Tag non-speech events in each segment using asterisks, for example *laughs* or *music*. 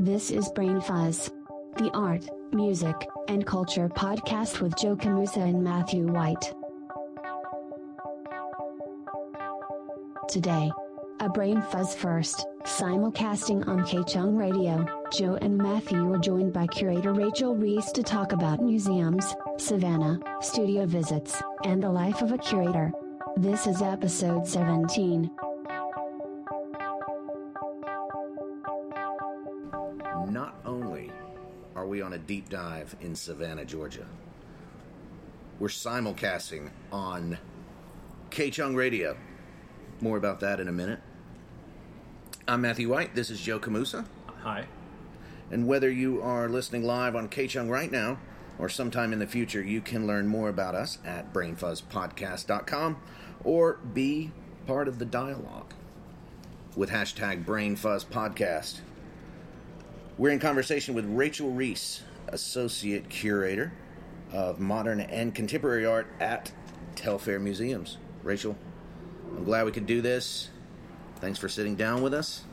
This is Brain Fuzz, the art, music, and culture podcast with Joe Camoosa and Matthew White. Today, a Brain Fuzz first, simulcasting on KCHUNG Radio, Joe and Matthew are joined by curator Rachel Reese to talk about museums, Savannah, studio visits, and the life of a curator. This is episode 17. Deep dive in Savannah, Georgia, we're simulcasting on KCHUNG Radio. More about that in a minute. I'm Matthew White. This is Joe Camoosa. Hi. And whether you are listening live on KCHUNG right now or sometime in the future, you can learn more about us at brainfuzzpodcast.com or be part of the dialogue with hashtag brainfuzzpodcast. We're in conversation with Rachel Reese, Associate Curator of Modern and Contemporary Art at Telfair Museums. Rachel, I'm glad we could do this. Thanks for sitting down with us.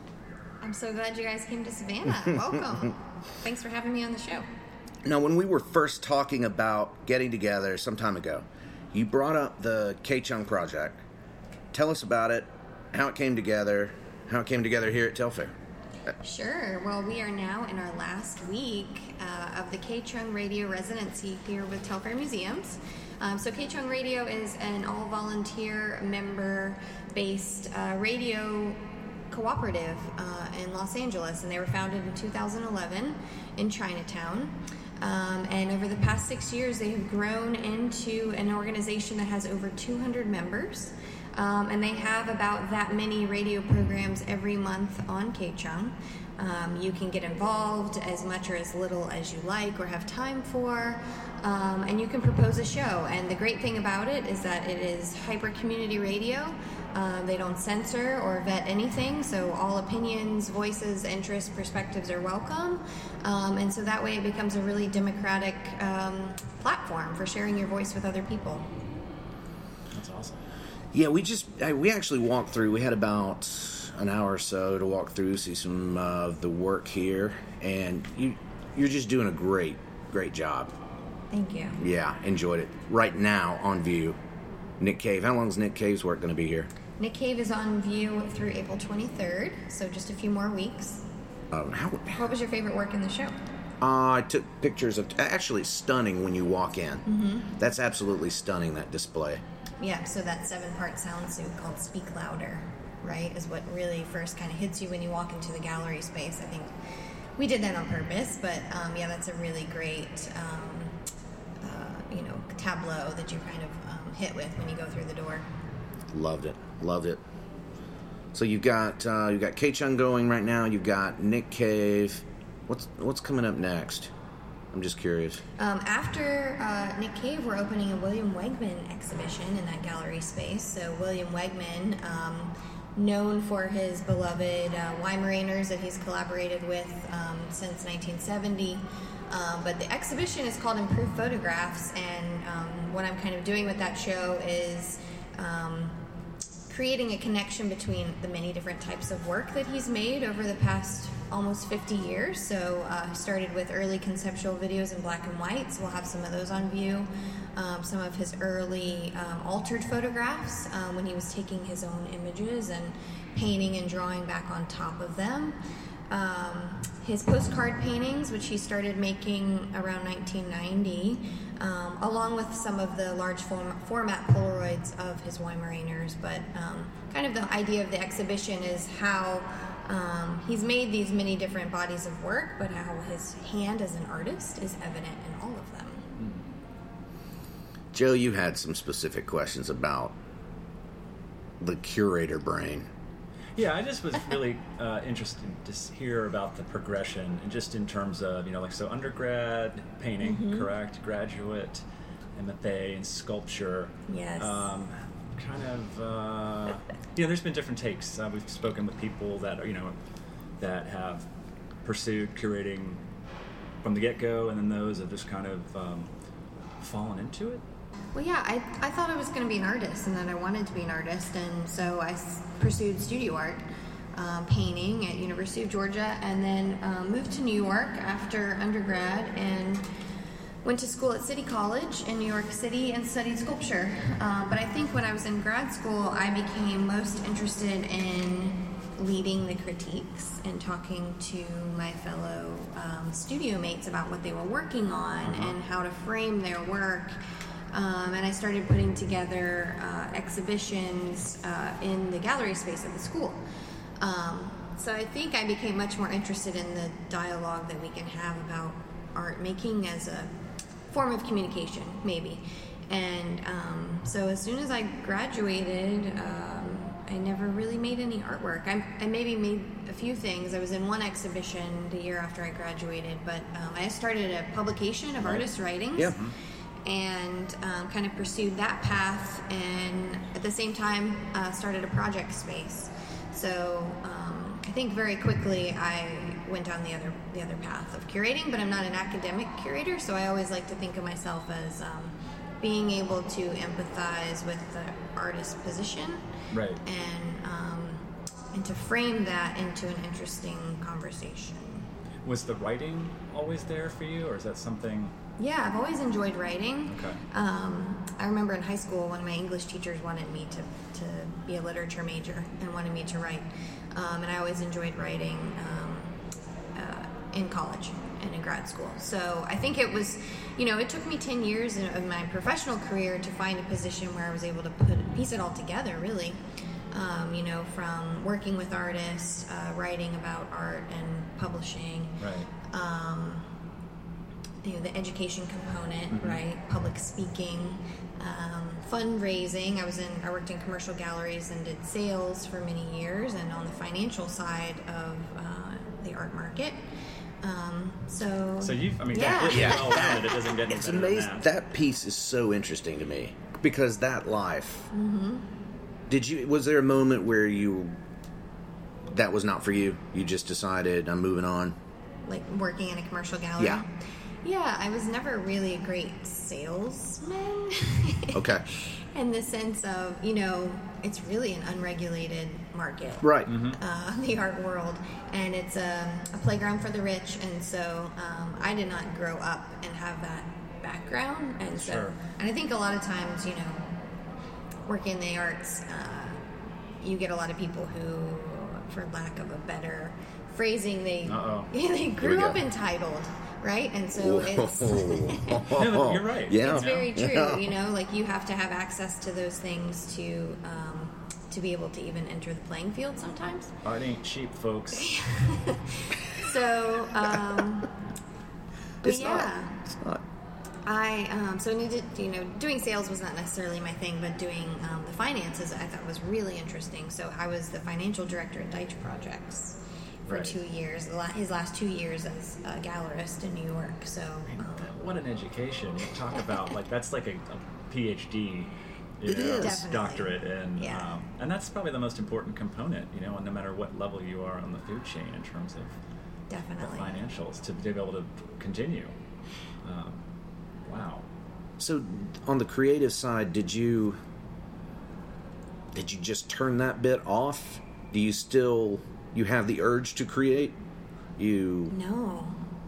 I'm so glad you guys came to Savannah. *laughs* Welcome. Thanks for having me on the show. Now, when we were first talking about getting together some time ago, you brought up the KCHUNG project. Tell us about it, how it came together, how it came together here at Telfair. Sure. Well, we are now in our last week uh, of the KCHUNG Radio residency here with Telfair Museums. Um, so, KCHUNG Radio is an all volunteer member based uh, radio cooperative uh, in Los Angeles, and they were founded in 2011 in Chinatown. Um, and over the past six years, they have grown into an organization that has over 200 members. Um, and they have about that many radio programs every month on KCHUNG. Um, you can get involved as much or as little as you like or have time for, um, and you can propose a show. And the great thing about it is that it is hyper community radio. Um, they don't censor or vet anything, so all opinions, voices, interests, perspectives are welcome. Um, and so that way it becomes a really democratic um, platform for sharing your voice with other people. Yeah, we just I, we actually walked through. We had about an hour or so to walk through, see some of the work here, and you you're just doing a great great job. Thank you. Yeah, enjoyed it. Right now on view, Nick Cave. How long is Nick Cave's work going to be here? Nick Cave is on view through April 23rd, so just a few more weeks. Um, how, What was your favorite work in the show? uh, I took pictures of. Actually, stunning when you walk in. Mm-hmm. That's absolutely stunning. That display. Yeah, so that seven part sound suit called Speak Louder, right, is what really first kind of hits you when you walk into the gallery space. I think we did that on purpose, but um, yeah, that's a really great, um, uh, you know, tableau that you kind of um, hit with when you go through the door. Loved it. Loved it. So you've got uh, you've got KCHUNG going right now. You've got Nick Cave. What's what's coming up next? I'm just curious. Um, after uh, Nick Cave, we're opening a William Wegman exhibition in that gallery space. So William Wegman, um, known for his beloved uh, Weimaraners that he's collaborated with um, since 1970. Um, but the exhibition is called Improved Photographs, and um, what I'm kind of doing with that show is um, creating a connection between the many different types of work that he's made over the past almost 50 years. So uh, started with early conceptual videos in black and white, so we'll have some of those on view. Um, some of his early um, altered photographs um, when he was taking his own images and painting and drawing back on top of them. Um, his postcard paintings, which he started making around 1990, um, along with some of the large form- format Polaroids of his Weimaraners. But um, kind of the idea of the exhibition is how um, he's made these many different bodies of work, but how his hand as an artist is evident in all of them. Joe, you had some specific questions about the curator brain. Yeah, I just was really uh, interested to hear about the progression and just in terms of, you know, like, so undergrad painting, Mm-hmm. correct? Graduate, MFA and sculpture. Yes. Um, kind of, uh, you know, there's been different takes. Uh, we've spoken with people that are, you know, that have pursued curating from the get go, and then those have just kind of um, fallen into it. Well, yeah, I, I thought I was going to be an artist and that I wanted to be an artist, and so I s- pursued studio art, um, painting at University of Georgia, and then um, moved to New York after undergrad and went to school at City College in New York City and studied sculpture. Um, but I think when I was in grad school, I became most interested in leading the critiques and talking to my fellow um, studio mates about what they were working on and how to frame their work. Um, and I started putting together uh, exhibitions uh, in the gallery space of the school. Um, so I think I became much more interested in the dialogue that we can have about art making as a form of communication, maybe. And um, so as soon as I graduated, um, I never really made any artwork. I, I maybe made a few things. I was in one exhibition the year after I graduated, but um, I started a publication of artist writings Yeah. And um, kind of pursued that path and at the same time uh, started a project space so um, i think very quickly i went down the other the other path of curating but i'm not an academic curator so i always like to think of myself as um, being able to empathize with the artist position Right. and um, and to frame that into an interesting conversation Was the writing always there for you, or is that something? Yeah, I've always enjoyed writing. Okay. Um, I remember in high school, one of my English teachers wanted me to, to be a literature major and wanted me to write. Um, and I always enjoyed writing um, uh, in college and in grad school. So I think it was, you know, it took me 10 years of my professional career to find a position where I was able to put piece it all together, really. Um, you know, from working with artists, uh, writing about art and publishing Right. um, you know, the education component, Mm-hmm. right? Public speaking, um, fundraising. I was in, I worked in commercial galleries and did sales for many years, and on the financial side of uh, the art market. Um, so, So you, I mean, yeah, completely Yeah. well rounded. It doesn't get *laughs* It's amazing. that. That piece is so interesting to me because that life. Did you? Was there a moment where you that was not for you? You just decided I'm moving on. like working in a commercial gallery. Yeah. Yeah, I was never really a great salesman. *laughs* Okay. in the sense of, you know, it's really an unregulated market. Right. uh, *laughs* the art world, and it's a, a playground for the rich. And so um, I did not grow up and have that background, and so Sure. and I think a lot of times, you know, working in the arts, uh, you get a lot of people who, for lack of a better phrasing, they Uh-oh. *laughs* they grew up entitled, right? And so it's. *laughs* No, you're right. Yeah. It's very true. Yeah. You know, like you have to have access to those things to um, to be able to even enter the playing field sometimes. Art ain't cheap, folks. *laughs* So, um, but It's yeah, not. It's not. I um, so needed you know doing sales was not necessarily my thing, but doing um, the finances I thought was really interesting. So I was the financial director at Deitch Projects for Right. two years. His last two years as a gallerist in New York. So. Um, What an education! Talk *laughs* about like that's like a, a PhD, you It know, is. Doctorate, and Yeah. um, and that's probably the most important component, you know, no matter what level you are on the food chain in terms of the Definitely. financials to be able to continue. Um, wow. So, on the creative side, did you did you just turn that bit off? Do you still you have the urge to create? You No.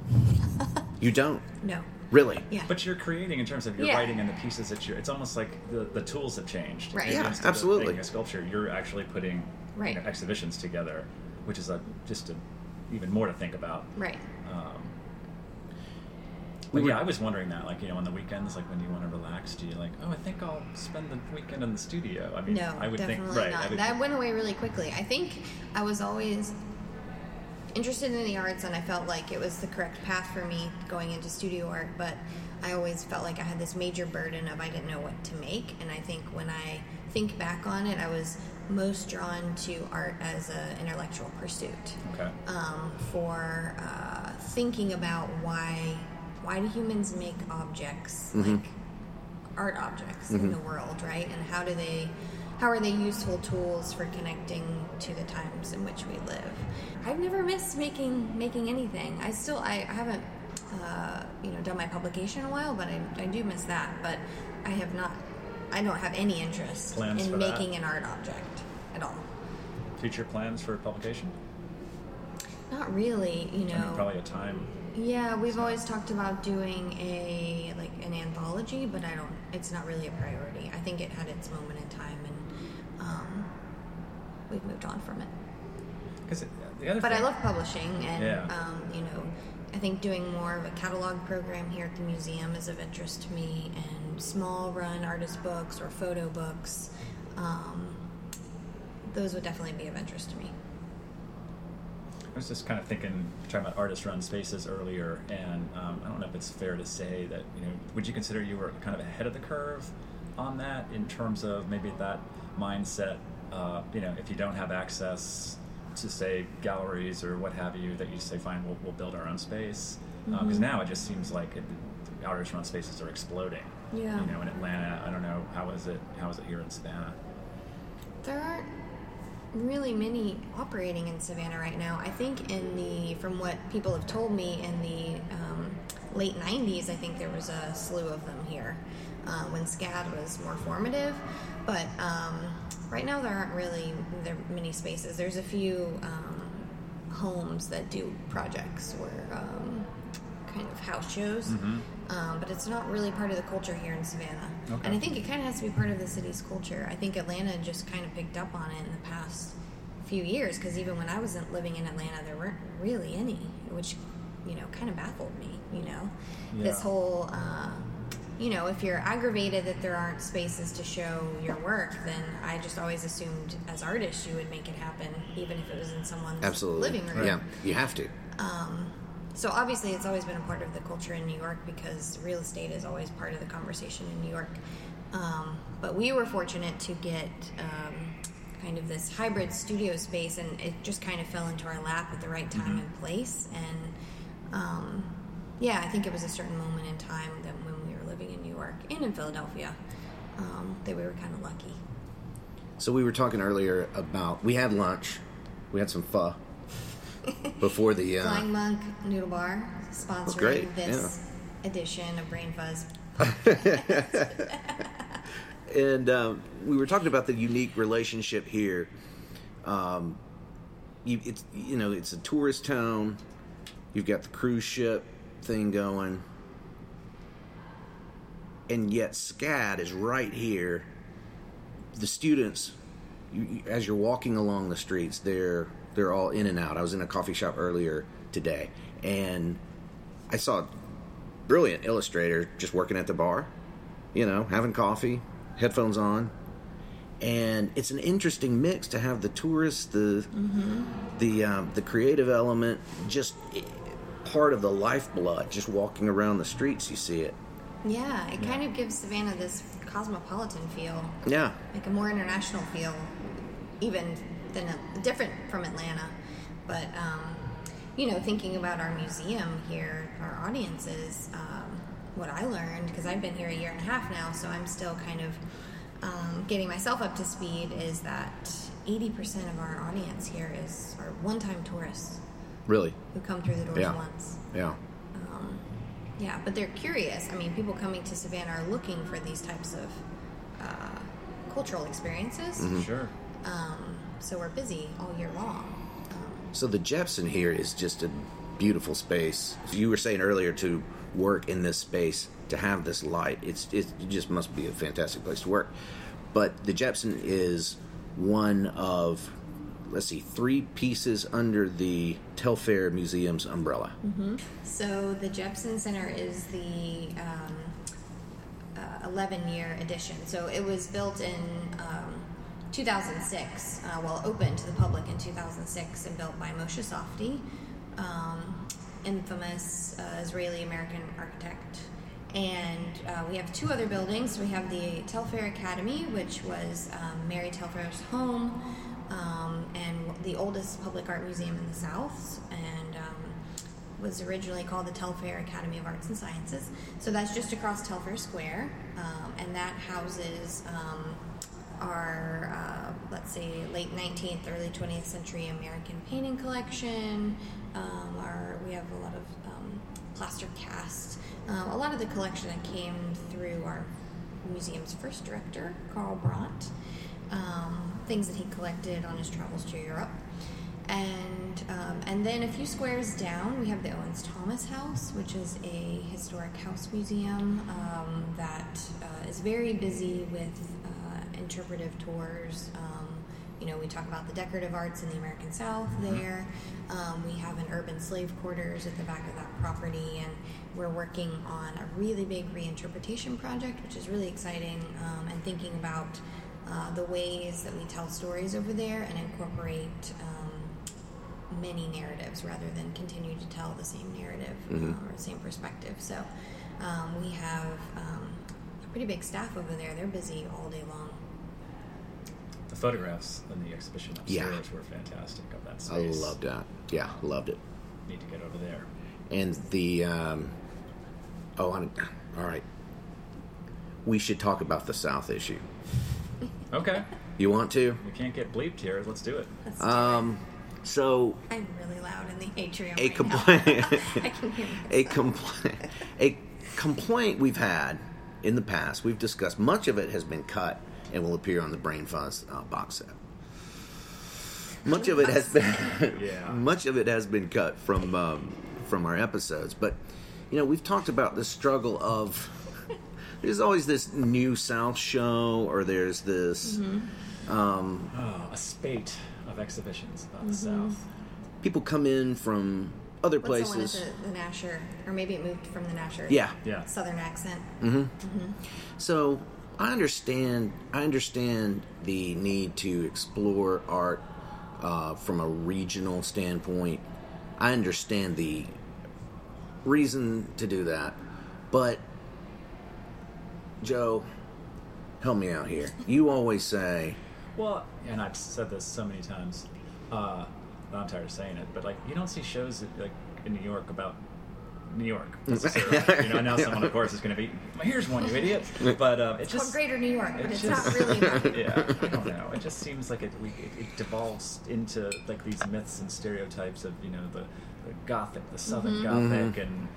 *laughs* you don't No. really. Yeah. But you're creating in terms of your Yeah. writing and the pieces that you're. It's almost like the, the tools have changed. Right. Yeah, instead of absolutely. making a sculpture, you're actually putting you Right. know, exhibitions together, which is a just a, even more to think about. Right. Um, We but were- yeah, I was wondering that, like you know, on the weekends, like when you want to relax, do you like, oh, I think I'll spend the weekend in the studio? I mean, No, I would definitely think, right? not. I would that went away really quickly. I think I was always interested in the arts, and I felt like it was the correct path for me going into studio art. But I always felt like I had this major burden of I didn't know what to make. And I think when I think back on it, I was most drawn to art as an intellectual pursuit okay. um, for uh, thinking about why why do humans make objects like art objects in the world, right? And how do they how are they useful tools for connecting to the times in which we live? I've never missed making making anything. I still I, I haven't uh, you know, done my publication in a while, but I, I do miss that. But I have not, I don't have any interest Plans in for that? making an art object at all. Future plans for publication? Not really, you I mean, know. probably a time. Yeah, we've always talked about doing a like an anthology, but I don't. It's not really a priority. I think it had its moment in time, and um, we've moved on from it. Because the other But I love publishing, and Yeah. um, you know, I think doing more of a catalog program here at the museum is of interest to me, and small run artist books or photo books. Um, those would definitely be of interest to me. I was just kind of thinking, talking about artist-run spaces earlier, and um, I don't know if it's fair to say that you know, would you consider you were kind of ahead of the curve on that in terms of maybe that mindset? Uh, you know, if you don't have access to say galleries or what have you, that you say, fine, we'll, we'll build our own space. Because now it just seems like it, artist-run spaces are exploding. Yeah. You know, in Atlanta, I don't know how is it. How is it here in Savannah? There aren't really many operating in Savannah right now. I think in the, from what people have told me, in the um, late 90s, I think there was a slew of them here uh, when SCAD was more formative. But um, right now, there aren't really there many spaces. There's a few um, homes that do projects where um, kind of house shows. Um, but it's not really part of the culture here in Savannah. Okay. And I think it kind of has to be part of the city's culture. I think Atlanta just kind of picked up on it in the past few years because even when I wasn't living in Atlanta, there weren't really any, which, you know, kind of baffled me, you know? This whole, uh, you know, if you're aggravated that there aren't spaces to show your work, then I just always assumed as artists you would make it happen, even if it was in someone's Absolutely. living room. Yeah, you have to. So obviously, it's always been a part of the culture in New York because real estate is always part of the conversation in New York. Um, but we were fortunate to get um, kind of this hybrid studio space, and it just kind of fell into our lap at the right time and place. And um, yeah, I think it was a certain moment in time that when we were living in New York and in Philadelphia um, that we were kind of lucky. So we were talking earlier about we had lunch, we had some pho before the. Uh, Flying Monk Noodle Bar sponsoring great, this edition of Brain Fuzz. *laughs* *laughs* and um, we were talking about the unique relationship here. Um, you, it's you know it's a tourist town. You've got the cruise ship thing going, and yet SCAD is right here. The students, you, you- as you're walking along the streets, they're they're all in and out. I was in a coffee shop earlier today, and I saw a brilliant illustrator just working at the bar you know, having coffee, headphones on, and it's an interesting mix to have the tourists, the the um, the creative element, just part of the lifeblood, just walking around the streets. You see it, Yeah, it kind of gives Savannah this cosmopolitan feel, yeah, like a more international feel, even than a, different from Atlanta. But um, you know, thinking about our museum here, our audiences, um, what I learned because I've been here a year and a half now, so I'm still kind of um, getting myself up to speed. Is that 80% of our audience here is are one-time tourists really, who come through the doors Yeah. once. yeah, Um, yeah, but they're curious. I mean, people coming to Savannah are looking for these types of uh, cultural experiences. Mm-hmm. Sure. Um, so we're busy all year long. Um, So the Jepson here is just a beautiful space. You were saying earlier to work in this space to have this light. It's it just must be a fantastic place to work. But the Jepson is one of let's see three pieces under the Telfair Museum's umbrella. so the Jepson Center is the um, uh, 11 year edition. So it was built in um, 2006, uh, well, opened to the public in 2006 and built by Moshe Safdie, um, infamous uh, Israeli American architect. And uh, we have two other buildings. We have the Telfair Academy, which was um, Mary Telfair's home um, and the oldest public art museum in the South. And um, was originally called the Telfair Academy of Arts and Sciences. So that's just across Telfair Square, um, and that houses um, our, uh, let's say, late 19th, early 20th century American painting collection. Um, our, we have a lot of um, plaster casts. Um, a lot of the collection that came through our museum's first director, Carl Brandt. Um, things that he collected on his travels to Europe. And and then a few squares down, we have the Owens Thomas House, which is a historic house museum um, that uh, is very busy with interpretive tours. Um, you know, we talk about the decorative arts in the American South there. Um, we have an urban slave quarters at the back of that property, and we're working on a really big reinterpretation project, which is really exciting, um, and thinking about uh, the ways that we tell stories over there and incorporate um, many narratives rather than continue to tell the same narrative Mhm. uh, or the same perspective. So um, we have um, a pretty big staff over there. They're busy all day long. The photographs in the exhibition Yeah. upstairs were fantastic of that space. I space. loved that. Yeah, loved it. Need to get over there. And the um, oh, I'm, all right. We should talk about the South issue. Okay. You want to? We can't get bleeped here. Let's do it. Let's do Um, so. I'm really loud in the atrium. a right complaint. *laughs* I can hear a complaint, a complaint we've had in the past. We've discussed much of it has been cut and will appear on the Brain Fuzz uh, box set. Much of it has been, *laughs* Yeah. much of it has been cut from um, from our episodes. But you know, we've talked about the struggle of. *laughs* There's always this new South show, or there's this. Um, Oh, a spate of exhibitions about the Mm-hmm. South. people come in from other What's places. the one at the, the Nasher, or maybe it moved from the Nasher. Yeah. Yeah. Southern accent. So I understand. I understand the need to explore art uh, from a regional standpoint. I understand the reason to do that, but Joe, help me out here. You always say, Well, and I've said this so many times. Uh, I'm tired of saying it, but like you don't see shows that, like in New York about New York. *laughs* necessarily. you know, now someone of course is going to be. Here's one, you idiot. *laughs* But um, it It's just called Greater New York, but it it's just- not really. that. *laughs* yeah, I don't know. It just seems like it, we, it, it devolves into like these myths and stereotypes of you know the, the Gothic, the Southern Gothic, and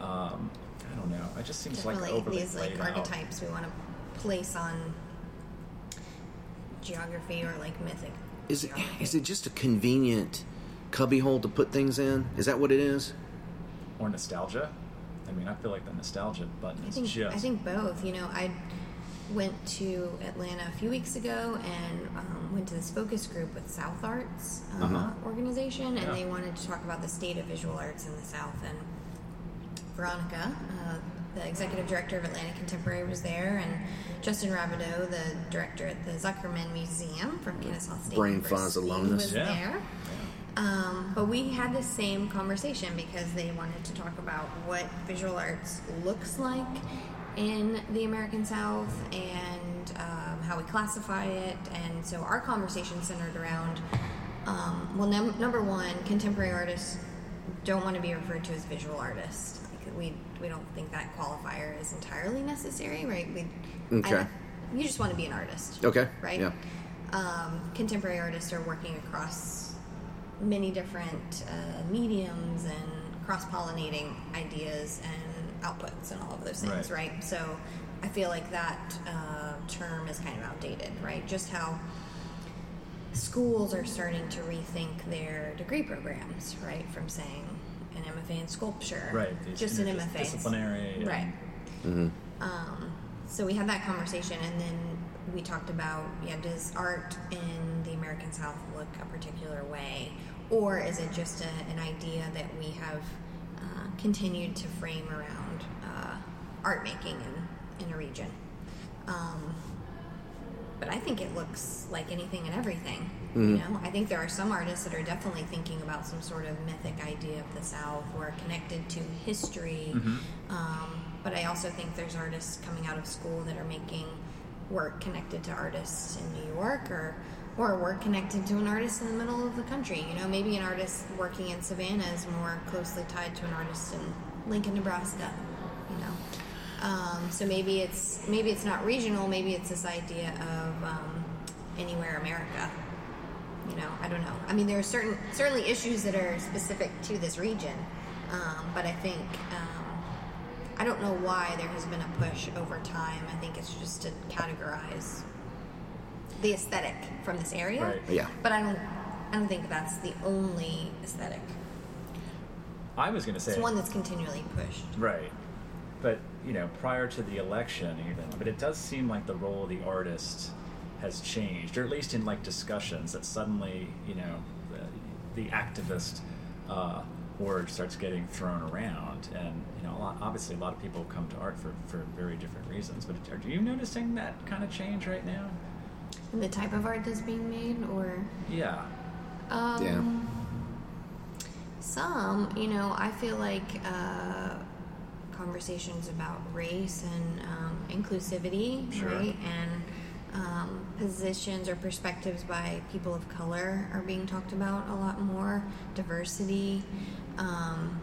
um, I don't know. It just seems like Definitely overly these like played out. archetypes we want to place on geography or like mythic. "Is it geography. is it just a convenient cubbyhole to put things in? Is that what it is?" Or nostalgia. I mean, I feel like the nostalgia button I is think just. I think both. You know, I went to Atlanta a few weeks ago and um, went to this focus group with South Arts uh, Uh-huh. organization, and Yeah. they wanted to talk about the state of visual arts in the South. And Veronica, uh, the executive director of Atlanta Contemporary, was there, and Justin Rabideau, the director at the Zuckerman Museum from Kennesaw State Brain Fuzz University, alumnus. was Yeah. there. Um, but we had the same conversation because they wanted to talk about what visual arts looks like in the American South and um, how we classify it. And so our conversation centered around um, well, num- number one, contemporary artists don't want to be referred to as visual artists. Like we we don't think that qualifier is entirely necessary, right? We Okay. I- you just want to be an artist, Okay. right? Yeah. um, contemporary artists are working across many different uh, mediums and cross pollinating ideas and outputs and all of those things, Right. right? So I feel like that uh, term is kind of outdated, right? Just how schools are starting to rethink their degree programs, right? From saying an MFA in sculpture, Right. these Just an MFA, Disciplinary. and- right? Mm-hmm. Um, so we had that conversation, and then we talked about yeah, does art in the American South look a particular way, or is it just a, an idea that we have uh, continued to frame around uh, art making in, in a region? Um, but I think it looks like anything and everything. You know, I think there are some artists that are definitely thinking about some sort of mythic idea of the South or connected to history. Um, but I also think there's artists coming out of school that are making work connected to artists in New York or or we're connected to an artist in the middle of the country. You know, maybe an artist working in Savannah is more closely tied to an artist in Lincoln, Nebraska. You know. Um, so maybe it's maybe it's not regional. Maybe it's this idea of um, anywhere America. You know, I don't know. I mean, there are certain certainly issues that are specific to this region, Um, but I think um, I don't know why there has been a push over time. I think it's just to categorize the aesthetic from this area. Right. Yeah. But I don't. I don't think that's the only aesthetic. I was going to say It's one that's continually pushed. Right. But, you know, prior to the election, even, but it does seem like the role of the artist has changed, or at least in like discussions, that suddenly, you know, the, the activist uh, word starts getting thrown around. And, you know, a lot, obviously a lot of people come to art for, for very different reasons. But are you noticing that kind of change right now? And the type of art that's being made, or Yeah. um, Yeah. some, you know, I feel like uh, conversations about race and um, inclusivity, Sure. right, and um, positions or perspectives by people of color are being talked about a lot more. Diversity. Um,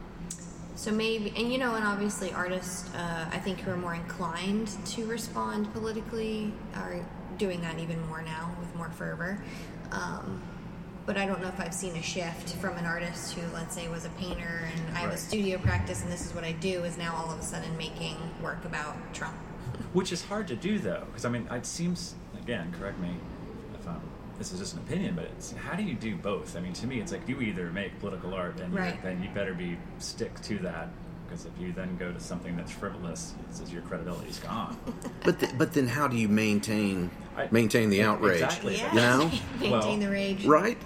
so maybe, and you know, and obviously artists, uh, I think, who are more inclined to respond politically are doing that even more now with more fervor. Um, but I don't know if I've seen a shift from an artist who, let's say, was a painter and I have Right. a studio practice and this is what I do, is now all of a sudden making work about Trump. *laughs* Which is hard to do though, because I mean, it seems again, correct me. This is just an opinion, but it's how do you do both? I mean, to me, it's like you either make political art, and Right. you, then you better be stick to that, because if you then go to something that's frivolous, it's just your credibility's gone. *laughs* But th- but then how do you maintain maintain the outrage? Exactly. Yeah. You know? *laughs* Maintain Well, the rage. Right?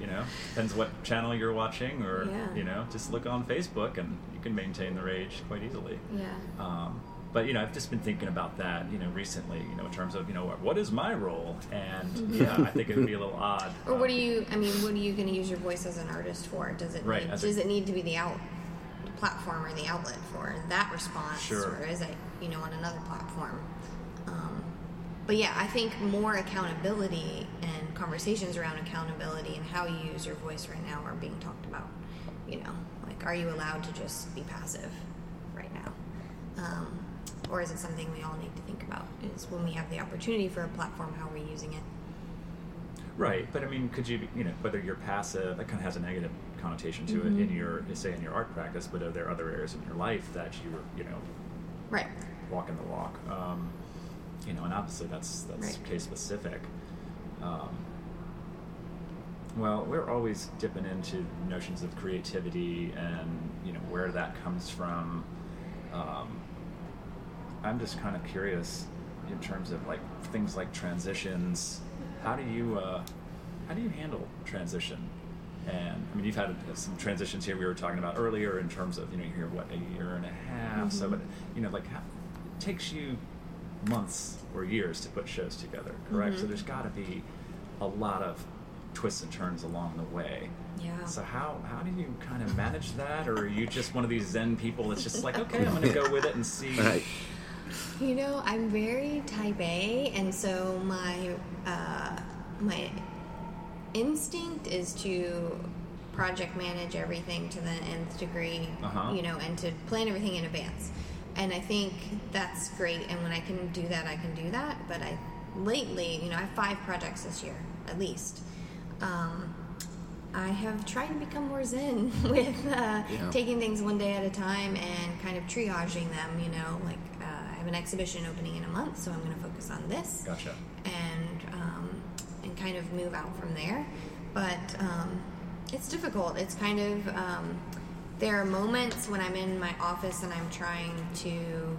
you know, depends what channel you're watching, or Yeah. you know, just look on Facebook, and you can maintain the rage quite easily. Yeah. Um, but you know, I've just been thinking about that, you know, recently. You know, in terms of you know, what, what is my role? And yeah, I think it would be a little odd. Or what um, do you? I mean, what are you going to use your voice as an artist for? Does it Right, need, as a- does it need to be the out the platform or the outlet for that response, Sure. or is it you know on another platform? Um, but yeah, I think more accountability and conversations around accountability and how you use your voice right now are being talked about. You know, like are you allowed to just be passive right now? Um, or is it something we all need to think about? Is when we have the opportunity for a platform, how are we using it? Right, but I mean, could you, you know, whether you're passive, that kind of has a negative connotation to Mm-hmm. it in your, say, in your art practice. But are there other areas in your life that you're, you know, Right. walking the walk? Um, you know, and obviously that's that's Right. case specific. Um, well, we're always dipping into notions of creativity and you know where that comes from. Um, I'm just kind of curious in terms of like things like transitions. How do you uh, how do you handle transition? And I mean, you've had some transitions here we were talking about earlier in terms of you know you're here what a year and a half. So, but you know, like how, it takes you months or years to put shows together, correct? So there's got to be a lot of twists and turns along the way. Yeah. So how how do you kind of manage that, or are you just one of these Zen people that's just like, okay, I'm going to go *laughs* with it and see? Right. You know, I'm very type A, and so my uh, my instinct is to project manage everything to the nth degree. Uh-huh. You know, and to plan everything in advance. And I think that's great. And when I can do that, I can do that. But I lately, you know, I have five projects this year at least. Um, I have tried to become more zen *laughs* with uh, Yeah. taking things one day at a time and kind of triaging them. You know, like an exhibition opening in a month, so I'm going to focus on this Gotcha. and um, and kind of move out from there. But um, it's difficult. It's kind of um, there are moments when I'm in my office and I'm trying to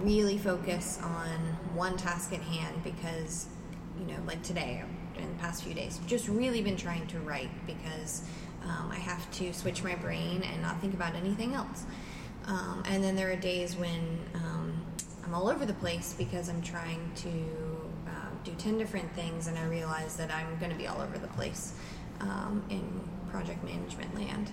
really focus on one task at hand because you know, like today in the past few days, just really been trying to write because um, I have to switch my brain and not think about anything else. Um, and then there are days when um, all over the place because I'm trying to um, do 10 different things and I realize that I'm going to be all over the place um, in project management land.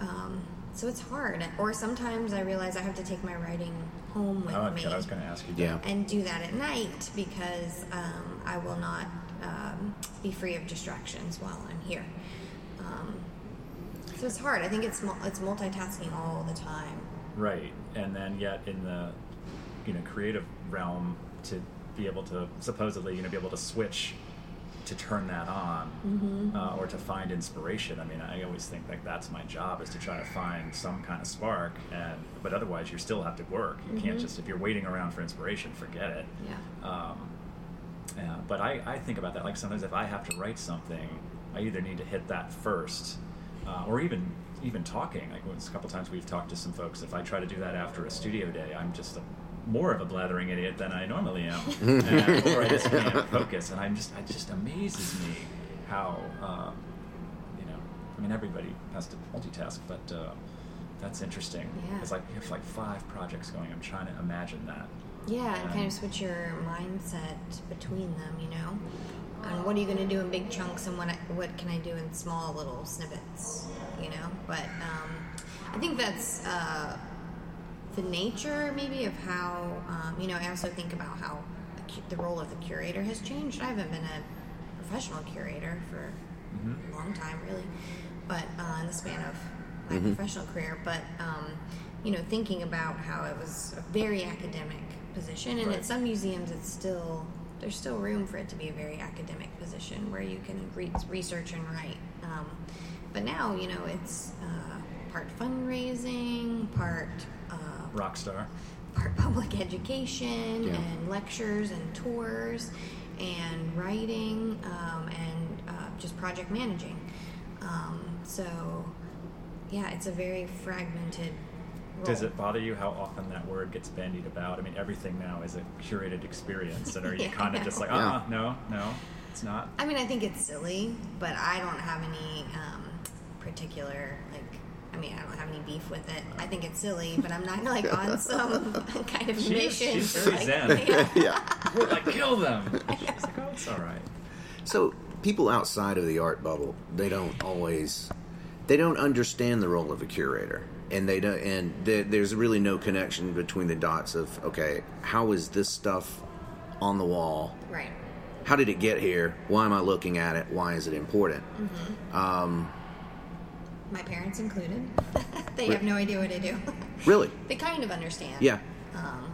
Um, so it's hard. Or sometimes I realize I have to take my writing home with Oh, me okay, I was going to ask you. Yeah. and do that at night because um, I will not um, be free of distractions while I'm here. Um, so it's hard. I think it's it's multitasking all the time. Right, and then yet in the you know creative realm to be able to supposedly you know be able to switch to turn that on Mm-hmm. uh, or to find inspiration. I mean, I always think like that's my job is to try to find some kind of spark, and but otherwise you still have to work. You can't just if you're waiting around for inspiration, forget it. Mm-hmm. Yeah. Um, yeah, but I, I think about that like sometimes if I have to write something, I either need to hit that first, uh, or even even talking. Like a couple times we've talked to some folks. If I try to do that after a studio day, I'm just a, more of a blathering idiot than I normally am, *laughs* and, or I just can't focus. And I'm just it just amazes me how um, you know. I mean, everybody has to multitask, but uh, that's interesting. Yeah. It's like you have like five projects going. I'm trying to imagine that. Yeah, and kind of switch your mindset between them, you know? And what are you going to do in big chunks and what, I, what can I do in small little snippets, you know? But um, I think that's uh, the nature, maybe, of how, um, you know, I also think about how the role of the curator has changed. I haven't been a professional curator for Mhm. a long time, really, but uh, in the span of my professional career. But um, you know, thinking about how it was a very academic position, and Right. at some museums, it's still there's still room for it to be a very academic position where you can re- research and write. Um, but now, you know, it's uh, part fundraising, part uh, Rockstar. part public education Yeah. and lectures and tours and writing um, and uh, just project managing. Um, so, yeah, it's a very fragmented. Role. Does it bother you how often that word gets bandied about? I mean, everything now is a curated experience, and are you *laughs* Yeah, kind of just like, uh, uh no, no, it's not. I mean, I think it's silly, but I don't have any um, particular like. I mean, I don't have any beef with it. I think it's silly, but I'm not like on *laughs* some kind of She is- mission. she's to, very like, zen. *laughs* yeah. yeah. like, kill them. *laughs* She's like, oh, it's all right. So people outside of the art bubble, they don't always, they don't understand the role of a curator, and they don't, and there- there's really no connection between the dots of okay, how is this stuff on the wall? Right. How did it get here? Why am I looking at it? Why is it important? Um, My parents included. *laughs* they have no idea what I do. *laughs* really? they kind of understand. Yeah. Um,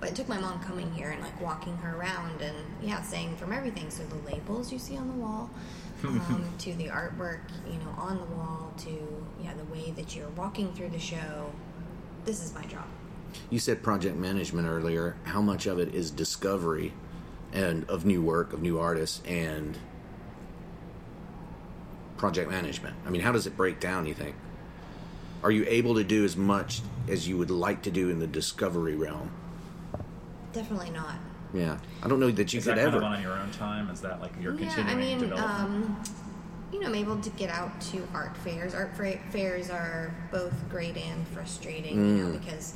but it took my mom coming here and like walking her around and yeah, saying from everything. So the labels you see on the wall, um, to the artwork, you know, on the wall, to yeah, the way that you're walking through the show. This is my job. You said project management earlier. How much of it is discovery and of new work, of new artists, and project management? I mean, how does it break down, you think? Are you able to do as much as you would like to do in the discovery realm? Definitely not. Yeah. I don't know that you Is could that kind ever. of on your own time? Is that like your yeah, continuing I mean, development? um, you know, I'm able to get out to art fairs. Art fra- fairs are both great and frustrating, you know, because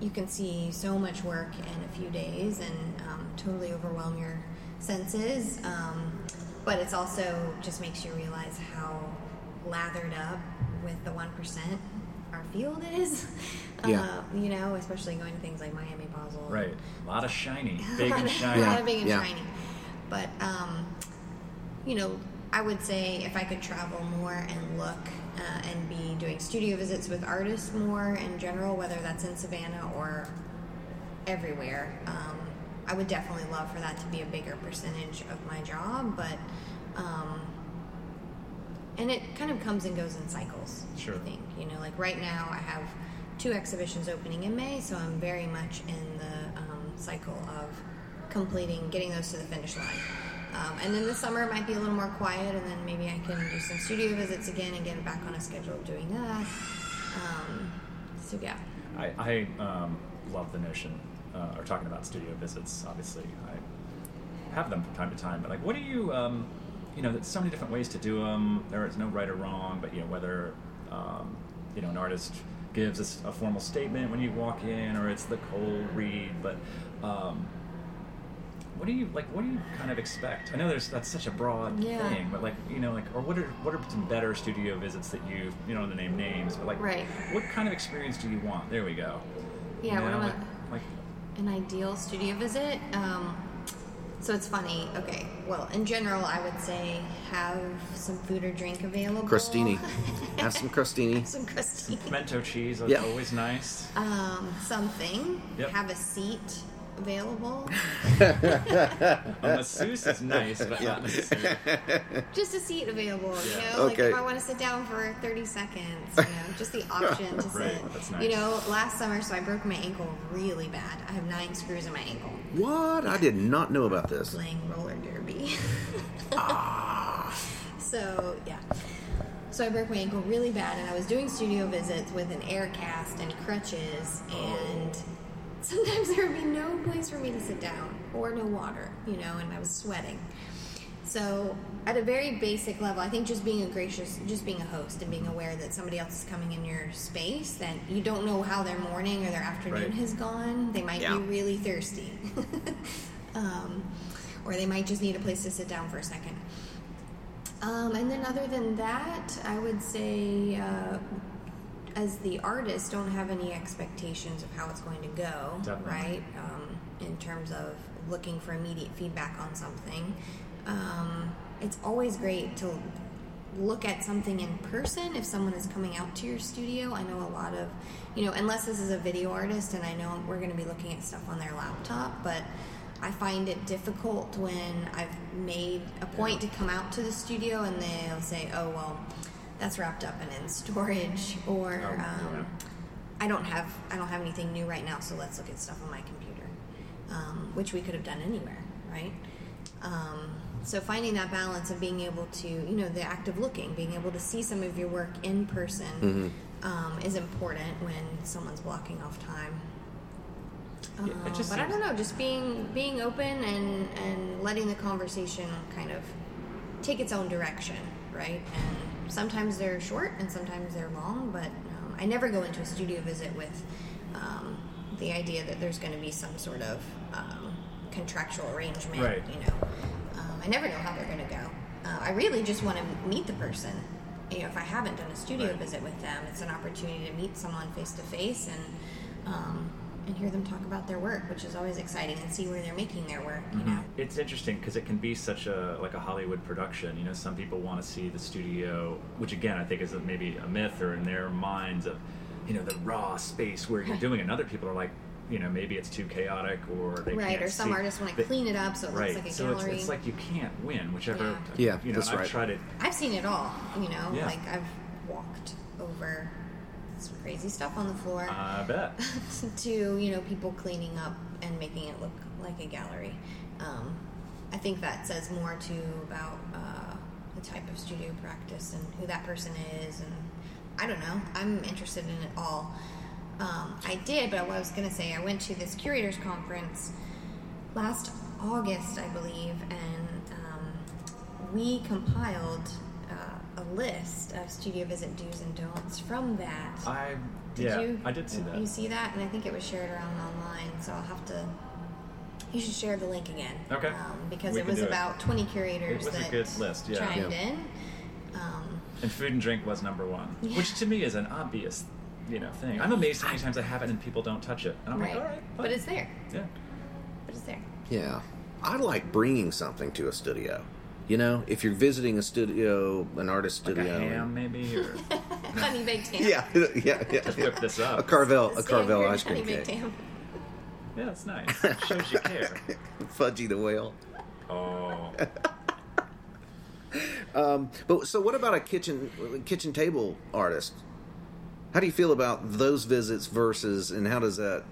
you can see so much work in a few days and um, totally overwhelm your senses. Um, but it's also just makes you realize how lathered up with the one percent our field is. *laughs* Yeah. Uh, you know, especially going to things like Miami Basel. right. A lot of shiny, *laughs* big A and lot of- shiny. A lot of big and yeah. shiny. But, um, you know, I would say if I could travel more and look uh, and be doing studio visits with artists more in general, whether that's in Savannah or everywhere, um, I would definitely love for that to be a bigger percentage of my job. But, um, and it kind of comes and goes in cycles. Sure. I think you know, like right now, I have two exhibitions opening in May, so I'm very much in the um, cycle of completing, getting those to the finish line. Um, and then this summer it might be a little more quiet, and then maybe I can do some studio visits again and get back on a schedule of doing that. Um, so yeah, I, I um, love the notion, uh, or talking about studio visits. Obviously, I have them from time to time. But like, what do you, um, you know, there's so many different ways to do them. There is no right or wrong. But you know, whether um, you know an artist gives us a formal statement when you walk in, or it's the cold read. But um, what do you like? What do you kind of expect? I know there's that's such a broad Yeah. thing, but like you know, like or what are what are some better studio visits that you you know the name names, but like Right. what kind of experience do you want? There we go. Yeah, You what know, like, like an ideal studio visit. Um, so it's funny. Okay, well, in general, I would say have some food or drink available. Crostini. *laughs* Have some crostini. some crostini. pimento cheese is Yeah. always nice. Um, something. Yep. Have a seat available. *laughs* A masseuse is nice, but Yeah. not necessarily. *laughs* just a seat available, you Yeah. know, like if I want to sit down for 30 seconds, you know, just the *laughs* option to Right, sit. that's You know, last summer, so I broke my ankle really bad. I have nine screws in my ankle What? I did not know about this. playing roller derby. Ah. so, yeah. So I broke my ankle really bad, and I was doing studio visits with an air cast and crutches, and sometimes *laughs* there would be no place for me to sit down or no water, you know, and I was sweating. So, at a very basic level, I think just being a gracious, just being a host and being aware that somebody else is coming in your space, that you don't know how their morning or their afternoon Right. has gone. They might Yeah. be really thirsty. *laughs* um, or they might just need a place to sit down for a second. Um, and then, other than that, I would say, uh, as the artist, don't have any expectations of how it's going to go, Definitely. right? Um, in terms of looking for immediate feedback on something. Um, it's always great to look at something in person if someone is coming out to your studio. I know a lot of, you know, unless this is a video artist and I know we're going to be looking at stuff on their laptop, but I find it difficult when I've made a point to come out to the studio and they'll say, oh, well, that's wrapped up and in storage or Oh, um, yeah. I don't have I don't have anything new right now, so let's look at stuff on my computer, um, which we could have done anywhere, right? Um, so finding that balance of being able to, you know, the act of looking, being able to see some of your work in person, um, is important when someone's blocking off time. Yeah, Uh, but I don't know, just being being open and and letting the conversation kind of take its own direction, right? And sometimes they're short and sometimes they're long, but um, I never go into a studio visit with um, the idea that there's going to be some sort of um, contractual arrangement. Right. You know, um, I never know how they're going to go. Uh, I really just want to meet the person. You know, if I haven't done a studio Right. visit with them, it's an opportunity to meet someone face to face and um, and hear them talk about their work, which is always exciting, and see where they're making their work. You mm-hmm. know. It's interesting because it can be such a like a Hollywood production. You know, some people want to see the studio, which again I think is a, maybe a myth or in their minds of, you know, the raw space where you're *laughs* doing. And other people are like, you know, maybe it's too chaotic or they Right, can't or some see- artists want to clean it up so it right. looks like a so gallery. it's, it's like you can't win, whichever. Yeah. Yeah, you know, that's I've right. tried it. I've seen it all. You know, Yeah. like I've walked over some crazy stuff on the floor I bet. *laughs* to you know people cleaning up and making it look like a gallery. Um, I think that says more too about uh, the type of studio practice and who that person is, and I don't know. I'm interested in it all. Um, I did, but what I was going to say, I went to this curators conference last August, I believe, and um, we compiled a list of studio visit do's and don'ts from that. I Did yeah, you? I did see that. You see that, and I think it was shared around online. So I'll have to. You should share the link again. Okay. Um, because We it was do it. about 20 curators It was a that good list, yeah. chimed Yeah. in. Um, And food and drink was number one, Yeah. which to me is an obvious, you know, thing. I'm amazed how many times I have it and people don't touch it, and I'm right. like, all right, but it's there. yeah. But it's there. Yeah. I like bringing something to a studio. You know, if you're visiting a studio, an artist Like studio. a ham, maybe, or *laughs* Honey baked ham. *laughs* Yeah, yeah, yeah. Just whip this up. A Carvel, a Carvel ice cream honey baked cake. ham. yeah, it's nice. It *laughs* shows you care. Fudgie the whale. Oh, Um, but so, what about a kitchen kitchen table artist? How do you feel about those visits versus, and how does that?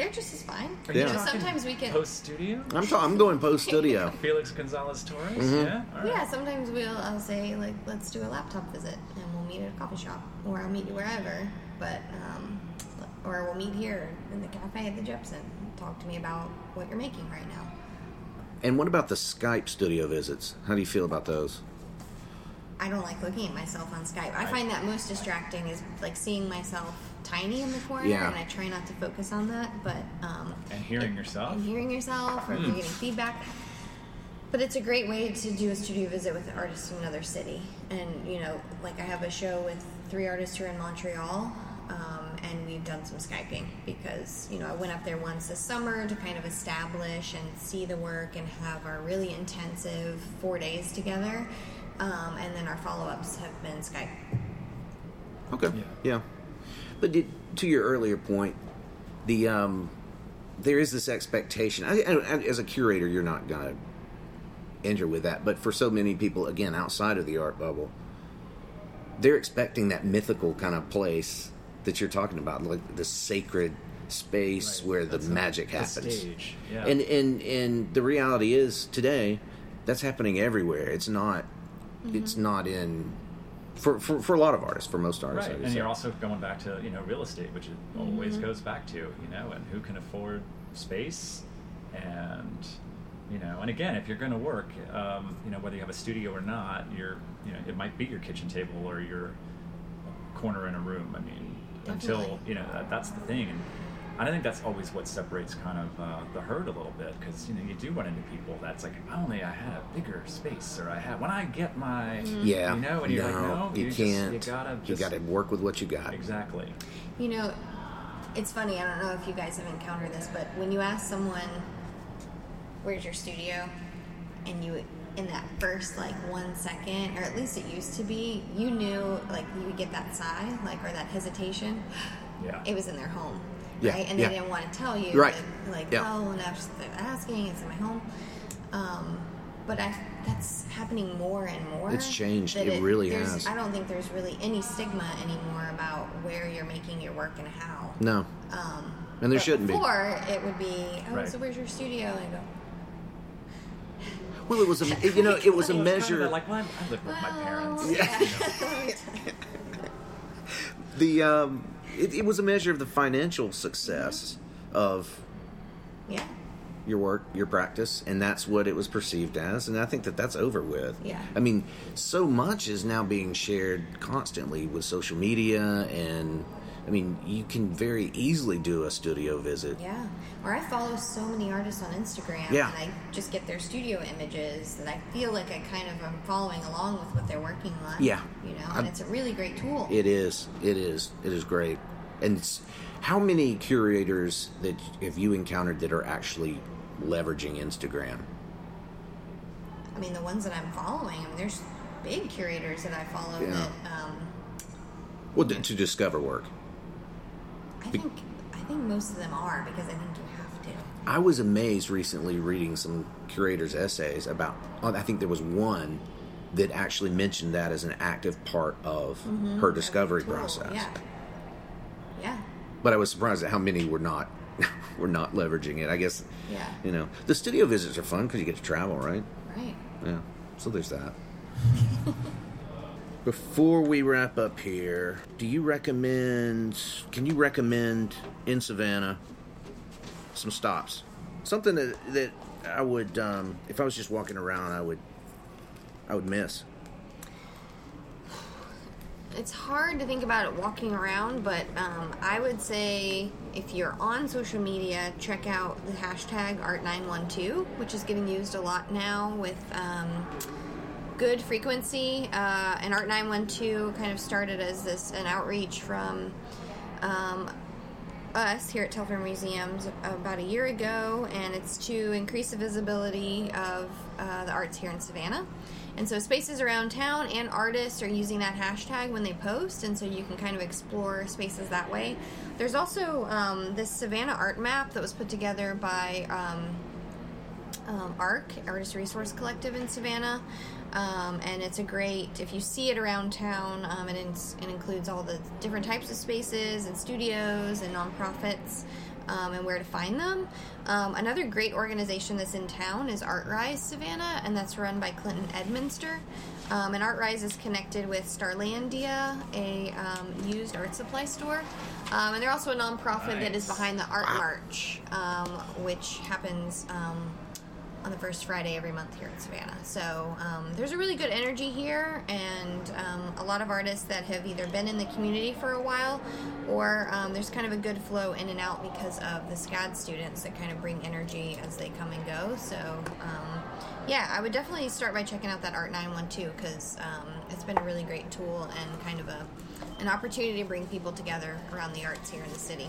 They're just as fine. Are Yeah. You know, talking sometimes we can. post studio. I'm ta- I'm going post *laughs* studio. Felix Gonzalez Torres. Mm-hmm. Yeah, all right. Yeah, sometimes we'll I'll say like let's do a laptop visit and we'll meet at a coffee shop or I'll meet you wherever, but um, or we'll meet here in the cafe at the Jepson. Talk to me about what you're making right now. And what about the Skype studio visits? How do you feel about those? I don't like looking at myself on Skype. I find that most distracting is like seeing myself tiny in the corner, Yeah. and I try not to focus on that. But um, And hearing yourself. and hearing yourself or if you're getting feedback. But it's a great way to do a studio visit with an artist in another city. And, you know, like I have a show with three artists who are in Montreal, um, and we've done some Skyping because, you know, I went up there once this summer to kind of establish and see the work and have our really intensive four days together. Um, and then our follow ups have been Skype. Okay. Yeah. Yeah. But did, to your earlier point, the um, there is this expectation. I, I, as a curator, you're not gonna enter with that, but for so many people, again, outside of the art bubble, they're expecting that mythical kind of place that you're talking about, like the sacred space Right. where the magic the happens. stage, yeah. And and and the reality is today, that's happening everywhere. It's not. It's not in. For, for, for a lot of artists, for most artists, Right, and say. you're also going back to you know real estate, which it always Mm-hmm. goes back to you know, and who can afford space, and you know, and again, if you're going to work, um, you know, whether you have a studio or not, you're you know, it might be your kitchen table or your corner in a room. I mean, until you know that, that's the thing, and I think that's always what separates kind of uh, the herd a little bit because you know you do run into people that's like, if only I had a bigger space, or I had when I get my yeah, you know, and you're no, like, no, you just- can't. you gotta you gotta work with what you got. Exactly. You know, it's funny. I don't know if you guys have encountered this, but when you ask someone, "Where's your studio?" and you, in that first like one second, or at least it used to be, you knew like you would get that sigh, like or that hesitation. Yeah. It was in their home, Yeah, right? And yeah. they didn't want to tell you, Right. Like, like Yeah. oh, and I was asking, it's in my home. Um, but I, that's happening more and more. It's changed. that It really there's- has. I don't think there's really any stigma anymore about where you're making your work and how. No, Um, And there shouldn't be. Before it would be, oh, Right. so where's your studio? And I go, well, it was a *laughs* you know it was a Well, it's kind of measure. like well, I live with my parents. well, yeah. *laughs* the um, it, it was a measure of the financial success of yeah, your work, your practice, and that's what it was perceived as. And I think that that's over with. Yeah. I mean, so much is now being shared constantly with social media, and I mean, you can very easily do a studio visit. yeah. Or I follow so many artists on Instagram, Yeah. and I just get their studio images that I feel like I kind of am following along with what they're working on. Yeah. you know, and it's a really great tool. It is. It is. It is great. And it's, how many curators that have you encountered that are actually leveraging Instagram? I mean, the ones that I'm following, I mean, there's big curators that I follow Yeah. that um, Well, to, to discover work. I think I think most of them are because I think you have to. I was amazed recently reading some curators' essays about. oh, I think there was one that actually mentioned that as an active part of mm-hmm. her discovery process. Yeah. Yeah. But I was surprised at how many were not *laughs* were not leveraging it. I guess Yeah. you know the studio visits are fun because you get to travel, right? Right. Yeah. So there's that. *laughs* Before we wrap up here, do you recommend? Can you recommend in Savannah some stops? Something that that I would, um, if I was just walking around, I would, I would miss. It's hard to think about it walking around, but um, I would say if you're on social media, check out the hashtag Art912, which is getting used a lot now with um, good frequency. Uh, and Art912 kind of started as this an outreach from um, us here at Telfair Museums about a year ago, and it's to increase the visibility of uh, the arts here in Savannah. And so spaces around town and artists are using that hashtag when they post, and so you can kind of explore spaces that way. There's also um, this Savannah art map that was put together by um, um, ARC, Artist Resource Collective in Savannah. Um, and it's a great, if you see it around town, um, it, ins- it includes all the different types of spaces and studios and nonprofits um, and where to find them. Um, another great organization that's in town is Art Rise Savannah, and that's run by Clinton Edminster. Um, and Art Rise is connected with Starlandia, a um, used art supply store. Um, and they're also a nonprofit that is behind the Art March, um, which happens um, on the first Friday every month here in Savannah. So um, there's a really good energy here, and um, a lot of artists that have either been in the community for a while, or um, there's kind of a good flow in and out because of the SCAD students that kind of bring energy as they come and go. So um, yeah, I would definitely start by checking out that Art 912 because um, it's been a really great tool and kind of a an opportunity to bring people together around the arts here in the city.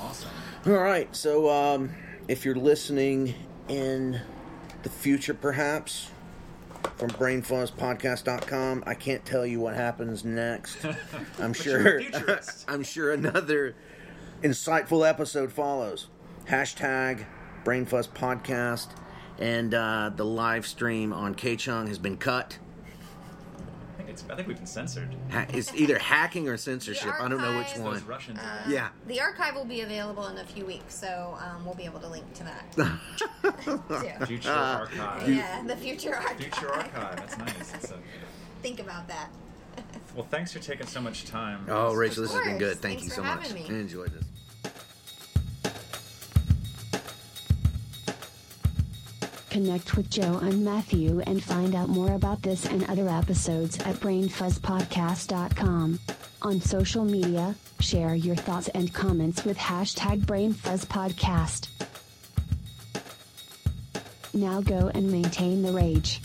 Awesome. All right. So, um, if you're listening in the future, perhaps from BrainFuzzPodcast.com, I can't tell you what happens next. *laughs* I'm sure. *laughs* I'm sure another insightful episode follows. hashtag BrainFuzz Podcast, and uh, the live stream on Kchung has been cut. I think, it's, I think we've been censored. Ha- it's either hacking or censorship. I don't know which archive- one. Those Russians. Uh, Yeah. The archive will be available in a few weeks, so um, we'll be able to link to that. *laughs* too. Future uh, archive. yeah, the future archive. Future archive. That's nice. That's a, Think about that. *laughs* well, thanks for taking so much time. Oh, Rachel, this has been course. good. Thank Thanks you for so much. having me. I enjoyed this. Connect with Joe and Matthew and find out more about this and other episodes at brainfuzzpodcast.com. On social media, share your thoughts and comments with hashtag brainfuzzpodcast. Now go and maintain the rage.